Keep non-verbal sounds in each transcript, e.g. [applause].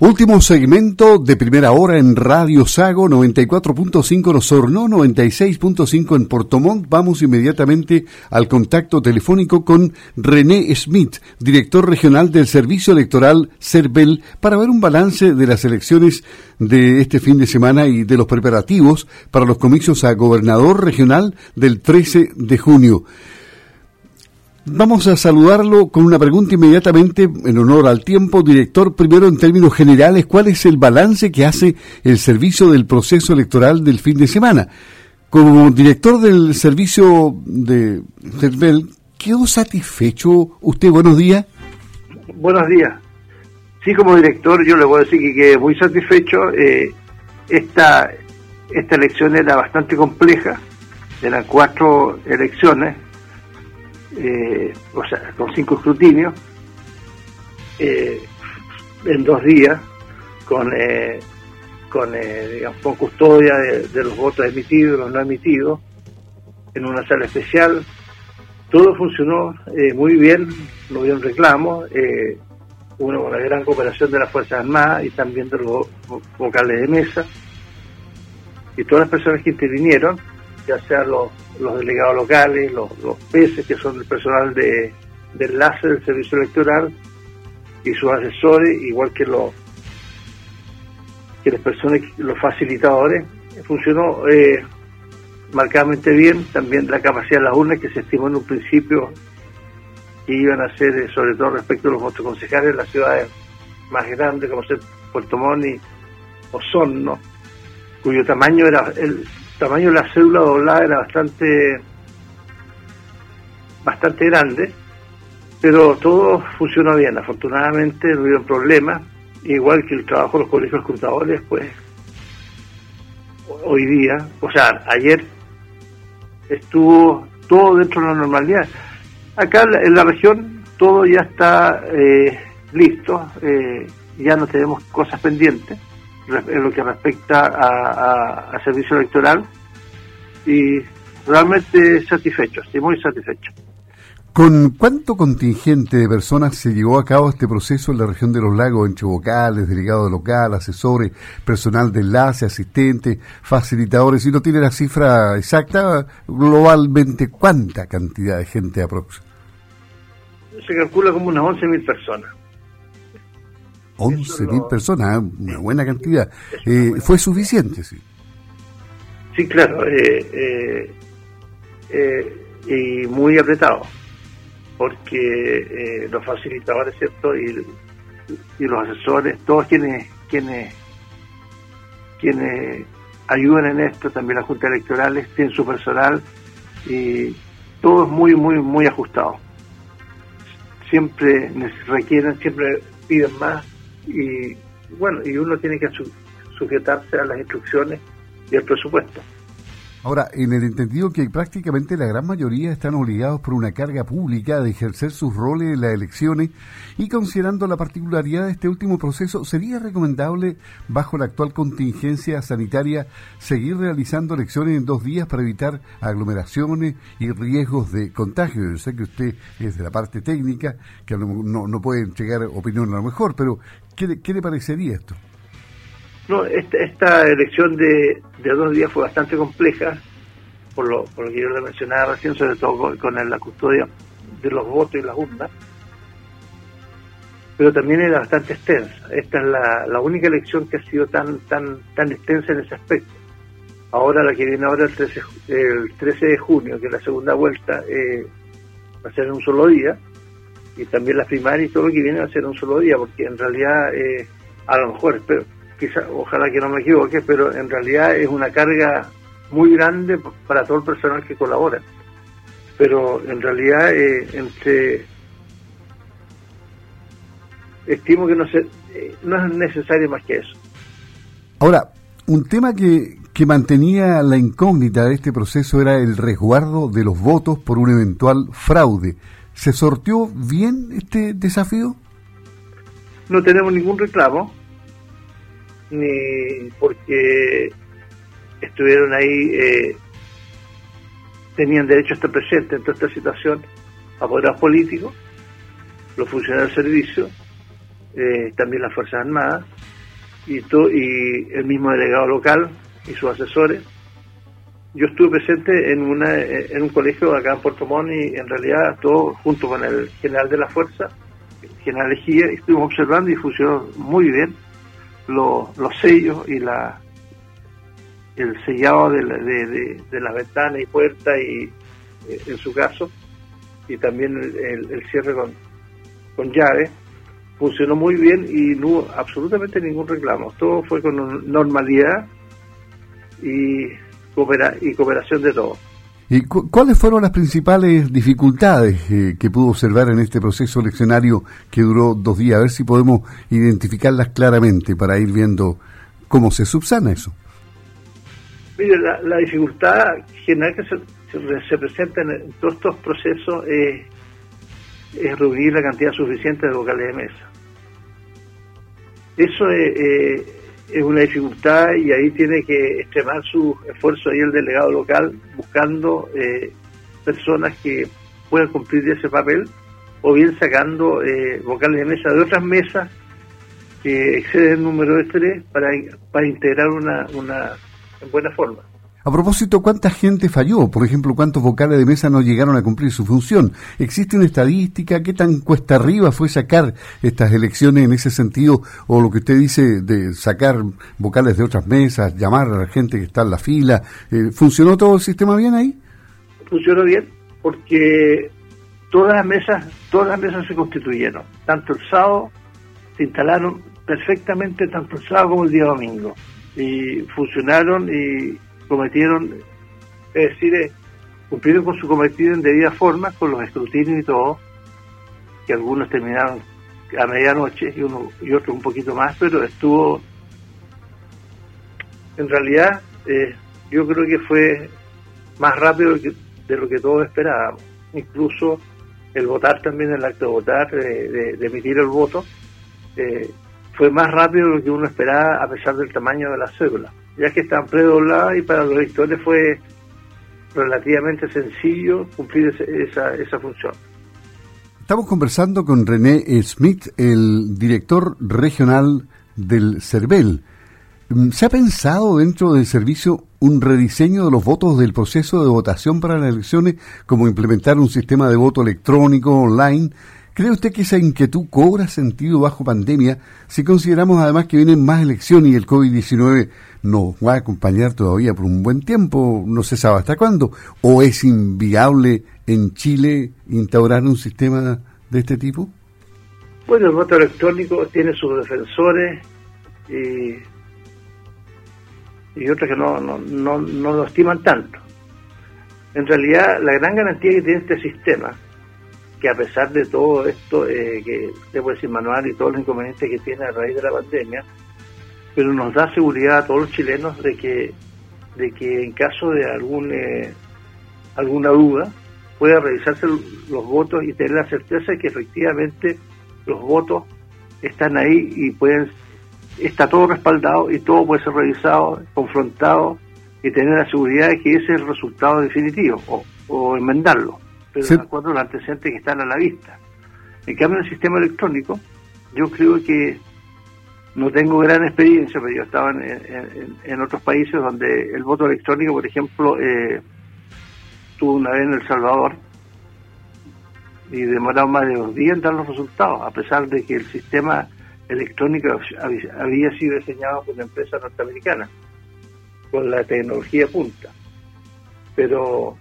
Último segmento de primera hora en Radio Sago 94.5 en Osorno, 96.5 en Portomont. Vamos inmediatamente al contacto telefónico con René Smith, director regional del Servicio Electoral CERVEL, para ver un balance de las elecciones de este fin de semana y de los preparativos para los comicios a gobernador regional del 13 de junio. Vamos a saludarlo con una pregunta inmediatamente en honor al tiempo. Director, primero en términos generales, ¿cuál es el balance que hace el servicio del proceso electoral del fin de semana? Como director del servicio de CERVEL, ¿quedó satisfecho usted? Buenos días. Buenos días. Sí, como director yo le voy a decir que quedé muy satisfecho. Eh, esta, esta elección era bastante compleja, eran cuatro elecciones eh, o sea, con cinco escrutinios, eh, en dos días, con, eh, con, digamos, con custodia de, los votos emitidos los no emitidos, en una sala especial. Todo funcionó muy bien, no hubo un reclamo, una, una gran cooperación de las Fuerzas Armadas y también de los vocales de mesa. Y todas las personas que intervinieron, ya sean los, delegados locales, los, los peces, que son el personal de, enlace del servicio electoral, y sus asesores, igual que los que las personas, los facilitadores, funcionó eh, marcadamente bien. También la capacidad de las urnas, que se estimó en un principio que iban a ser, eh, sobre todo respecto a los votos concejales, las ciudades más grandes, como ser Puerto Montt o Osorno, cuyo tamaño era el, tamaño de la cédula doblada era bastante bastante grande, pero todo funcionó bien. Afortunadamente no hubo problemas, igual que el trabajo de los colegios escrutadores, pues hoy día, o sea, ayer estuvo todo dentro de la normalidad. Acá en la región todo ya está eh, listo, eh, ya no tenemos cosas pendientes en lo que respecta a, servicio electoral y realmente satisfecho, estoy muy satisfecho. ¿Con cuánto contingente de personas se llevó a cabo este proceso en la región de los lagos, entre vocales, delegados local, asesores, personal de enlace, asistentes, facilitadores? Si no tiene la cifra exacta, globalmente, ¿cuánta cantidad de gente aproxima? Se calcula como unas 11.000 personas. 11.000 personas, ¿eh? una buena cantidad. Eh, ¿Fue suficiente? Sí, sí claro, eh, y muy apretado, porque los facilitadores, ¿cierto? Y, y, los asesores, todos quienes, quienes, quienes ayudan en esto, también las juntas electorales, tienen su personal y todo es muy, muy, muy ajustado. Siempre requieren, siempre piden más y bueno, y uno tiene que sujetarse a las instrucciones y al presupuesto. Ahora, en el entendido que prácticamente la gran mayoría están obligados por una carga pública de ejercer sus roles en las elecciones y considerando la particularidad de este último proceso, ¿sería recomendable, bajo la actual contingencia sanitaria, seguir realizando elecciones en dos días para evitar aglomeraciones y riesgos de contagio? Yo sé que usted es de la parte técnica, que no, no puede entregar opinión a lo mejor, pero ¿qué, qué le parecería esto? No, esta, elección de, dos días fue bastante compleja, por lo, por lo que yo le mencionaba recién, sobre todo con, la custodia de los votos y las urnas, pero también era bastante extensa. Esta es la, única elección que ha sido tan, tan, tan extensa en ese aspecto. Ahora la que viene ahora el 13, el 13 de junio, que es la segunda vuelta, eh, va a ser en un solo día, y también las primarias y todo lo que viene va a ser en un solo día, porque en realidad, eh, a lo mejor, espero, quizá, ojalá que no me equivoque, pero en realidad es una carga muy grande para todo el personal que colabora. Pero en realidad, eh, entre estimo que no, se, eh, no es necesario más que eso. Ahora, un tema que, que mantenía la incógnita de este proceso era el resguardo de los votos por un eventual fraude. ¿Se sortió bien este desafío? No tenemos ningún reclamo ni porque estuvieron ahí, eh, tenían derecho a estar presentes en toda esta situación, apoderados políticos, los funcionarios del servicio, eh, también las Fuerzas Armadas, y, y el mismo delegado local y sus asesores. Yo estuve presente en, una, en un colegio acá en Puerto Montt y en realidad todo junto con el general de la fuerza, el general Ejía, estuvimos observando y funcionó muy bien los, los sellos y la el sellado de, de, de, las ventanas y puertas y eh, en su caso y también el, cierre con, con llave funcionó muy bien y no hubo absolutamente ningún reclamo. Todo fue con normalidad y, y cooperación de todos. ¿Y cuáles fueron las principales dificultades eh, que pudo observar en este proceso eleccionario que duró dos días? A ver si podemos identificarlas claramente para ir viendo cómo se subsana eso. Mire, la, dificultad general que se, se, presenta en, todos estos procesos es, es reunir la cantidad suficiente de vocales de mesa. Eso es, una dificultad y ahí tiene que extremar su esfuerzo ahí el delegado local buscando eh, personas que puedan cumplir ese papel o bien sacando eh, vocales de mesa de otras mesas que exceden el número de tres para, para integrar una, una buena forma. A propósito, ¿cuánta gente falló? Por ejemplo, ¿cuántos vocales de mesa no llegaron a cumplir su función? ¿Existe una estadística? ¿Qué tan cuesta arriba fue sacar estas elecciones en ese sentido? O lo que usted dice de sacar vocales de otras mesas, llamar a la gente que está en la fila. Eh, ¿Funcionó todo el sistema bien ahí? Funcionó bien porque todas las mesas, todas las mesas se constituyeron. Tanto el sábado se instalaron perfectamente, tanto el sábado como el día domingo. Y funcionaron y cometieron, es decir, eh, cumplieron con su cometido en debida forma, con los escrutinios y todo, que algunos terminaron a medianoche y, uno, y otros un poquito más, pero estuvo, en realidad, eh, yo creo que fue más rápido de lo que todos esperábamos. Incluso el votar también, el acto de votar, de, emitir el voto, eh, fue más rápido de lo que uno esperaba a pesar del tamaño de la cédula ya que están predobladas y para los electores fue relativamente sencillo cumplir esa, esa función. Estamos conversando con René Smith, el director regional del CERVEL. Mm, ¿Se ha pensado dentro del servicio un rediseño de los votos del proceso de votación para las elecciones, como implementar un sistema de voto electrónico online ¿Cree usted que esa inquietud cobra sentido bajo pandemia si consideramos además que vienen más elecciones y el COVID-19 nos va a acompañar todavía por un buen tiempo, no se sabe hasta cuándo? ¿O es inviable en Chile instaurar un sistema de este tipo? Bueno, el voto electrónico tiene sus defensores y, y otros que no, no, no, no lo estiman tanto. En realidad, la gran garantía que tiene este sistema que a pesar de todo esto, eh, que puede decir manual y todos los inconvenientes que tiene a raíz de la pandemia, pero nos da seguridad a todos los chilenos de que, de que en caso de algún, eh, alguna duda, pueda revisarse los votos y tener la certeza de que efectivamente los votos están ahí y pueden está todo respaldado y todo puede ser revisado, confrontado y tener la seguridad de que ese es el resultado definitivo o, o enmendarlo pero de acuerdo a los antecedentes que están a la vista. En cambio, en el sistema electrónico, yo creo que no tengo gran experiencia, pero yo estaba en, otros países donde el voto electrónico, por ejemplo, eh, una vez en El Salvador y demoraba más de dos días en dar los resultados, a pesar de que el sistema electrónico había sido diseñado por una empresa norteamericana, con la tecnología punta. Pero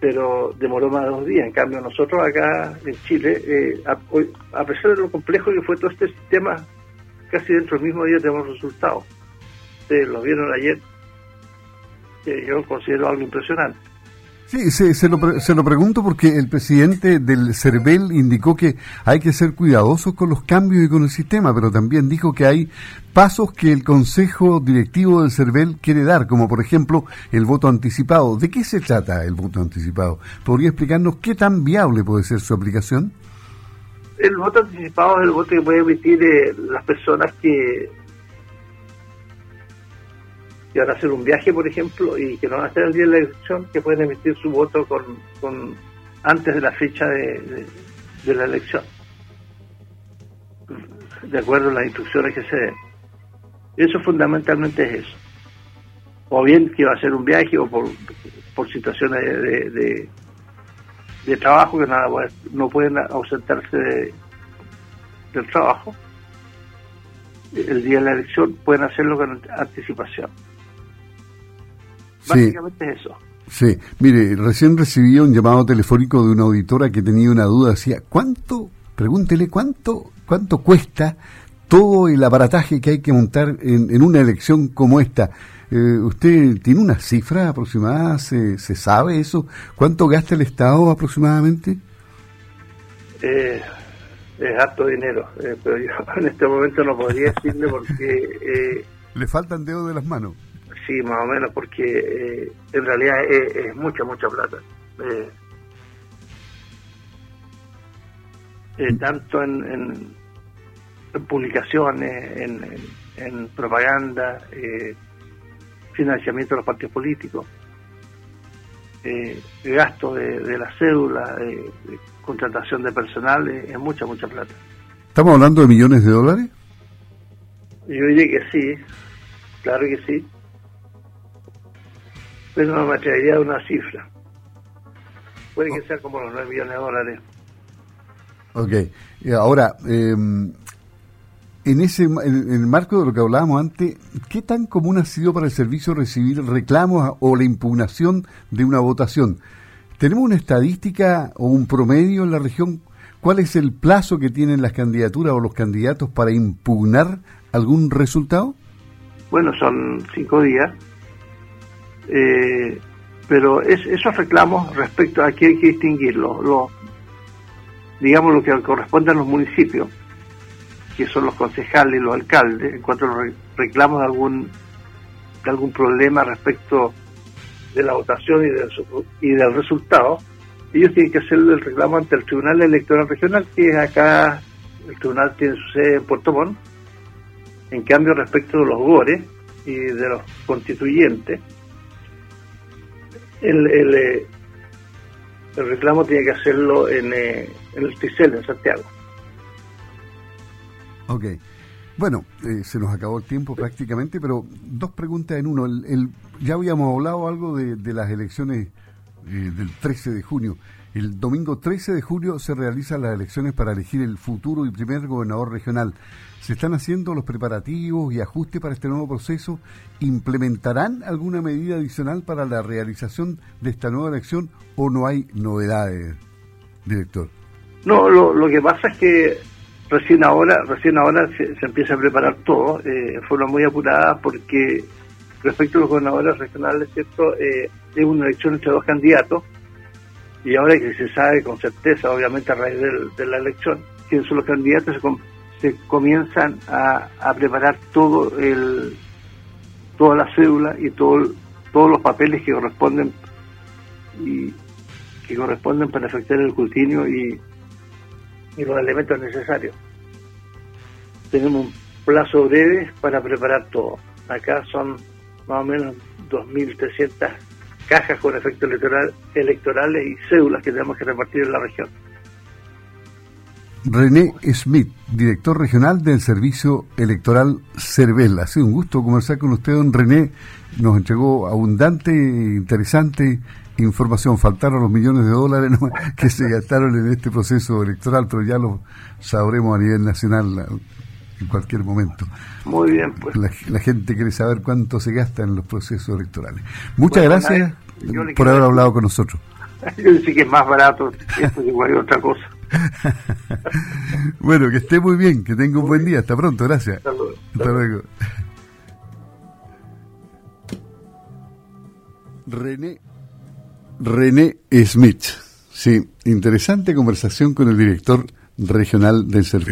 pero demoró más de dos días. En cambio, nosotros acá en Chile, eh, a, pesar de lo complejo que fue todo este sistema, casi dentro del mismo día tenemos resultados. Ustedes lo vieron ayer, que yo considero algo impresionante. Sí, se, lo, se lo pregunto porque el presidente del CERVEL indicó que hay que ser cuidadosos con los cambios y con el sistema, pero también dijo que hay pasos que el Consejo Directivo del CERVEL quiere dar, como por ejemplo el voto anticipado. ¿De qué se trata el voto anticipado? ¿Podría explicarnos qué tan viable puede ser su aplicación? El voto anticipado es el voto que puede emitir eh, las personas que van a hacer un viaje, por ejemplo, y que no van a hacer el día de la elección, que pueden emitir su voto con, antes de la fecha de, la elección, de acuerdo a las instrucciones que se den. Eso fundamentalmente es eso. O bien que va a hacer un viaje o por, situaciones de, trabajo que nada no pueden ausentarse del trabajo. El día de la elección pueden hacerlo con anticipación. Básicamente es eso. Sí, mire, recién recibí un llamado telefónico de una auditora que tenía una duda, decía, ¿cuánto, pregúntele cuánto, cuánto cuesta todo el aparataje que hay que montar en, una elección como esta? Eh, ¿Usted tiene una cifra aproximada? ¿Se, ¿Se, sabe eso? ¿Cuánto gasta el Estado aproximadamente? Eh, es harto dinero, eh, pero yo [laughs] en este momento no podría decirle porque... ¿Le faltan dedos de las manos? Sí, más o menos, porque eh, en realidad es, mucha, mucha plata. Eh, eh, tanto en, publicaciones, en, propaganda, financiamiento de los partidos políticos, gasto de, la cédula, de, contratación de personal, es mucha, mucha plata. ¿Estamos hablando de millones de dólares? Yo diría que sí, claro que sí pero no me atrevería a una cifra. Puede que oh. sea como los 9 millones de dólares. Ok, ahora, em, en, ese, en, el marco de lo que hablábamos antes, ¿qué tan común ha sido para el servicio recibir reclamos o la impugnación de una votación? ¿Tenemos una estadística o un promedio en la región? ¿Cuál es el plazo que tienen las candidaturas o los candidatos para impugnar algún resultado? Bueno, son cinco días eh, pero es, esos reclamos respecto a que hay que distinguirlo, lo, digamos lo que corresponde a los municipios, que son los concejales y los alcaldes, en cuanto a los reclamos de algún, de algún problema respecto de la votación y, de y del resultado, ellos tienen que hacer el reclamo ante el Tribunal Electoral Regional, que es acá, el tribunal tiene su sede en Puerto Montt. En cambio, respecto de los GORES y de los constituyentes, el, el, eh, el reclamo tiene que hacerlo en, eh, en el TICEL, en Santiago. Ok. Bueno, eh, se nos acabó el tiempo prácticamente, pero dos preguntas en uno. Ya habíamos hablado algo de, las elecciones del 13 de junio. El domingo 13 de julio se realizan las elecciones para elegir el futuro y primer gobernador regional. ¿Se están haciendo los preparativos y ajustes para este nuevo proceso? ¿Implementarán alguna medida adicional para la realización de esta nueva elección o no hay novedades, director? No, lo, que pasa es que recién ahora recién ahora se, empieza a preparar todo eh, en forma muy apurada porque respecto a los gobernadores regionales, ¿cierto? Eh, es una elección entre dos candidatos y ahora que se sabe con certeza, obviamente a raíz de la elección, quiénes son los candidatos, se, comienzan a, preparar todo el toda la cédula y todo, todos los papeles que corresponden y que corresponden para efectuar el escrutinio y, y los elementos necesarios. Tenemos un plazo breve para preparar todo. Acá son más o menos 2.300 cajas con efectos electoral, electorales y cédulas que tenemos que repartir en la región. René Smith, director regional del Servicio Electoral CERVEL. Ha sido un gusto conversar con usted, don René. Nos entregó abundante, interesante información. Faltaron los millones de dólares [laughs] que se gastaron en este proceso electoral, pero ya lo sabremos a nivel nacional en cualquier momento. Muy bien, pues. La, gente quiere saber cuánto se gasta en los procesos electorales. Muchas gracias por haber hablado con nosotros. [laughs] Yo sé que es más barato esto que cualquier otra cosa. [laughs] bueno, que esté muy bien, que tenga un buen día. Hasta pronto, gracias. Hasta luego. Hasta luego. René, René Smith. Sí, interesante conversación con el director regional del servicio.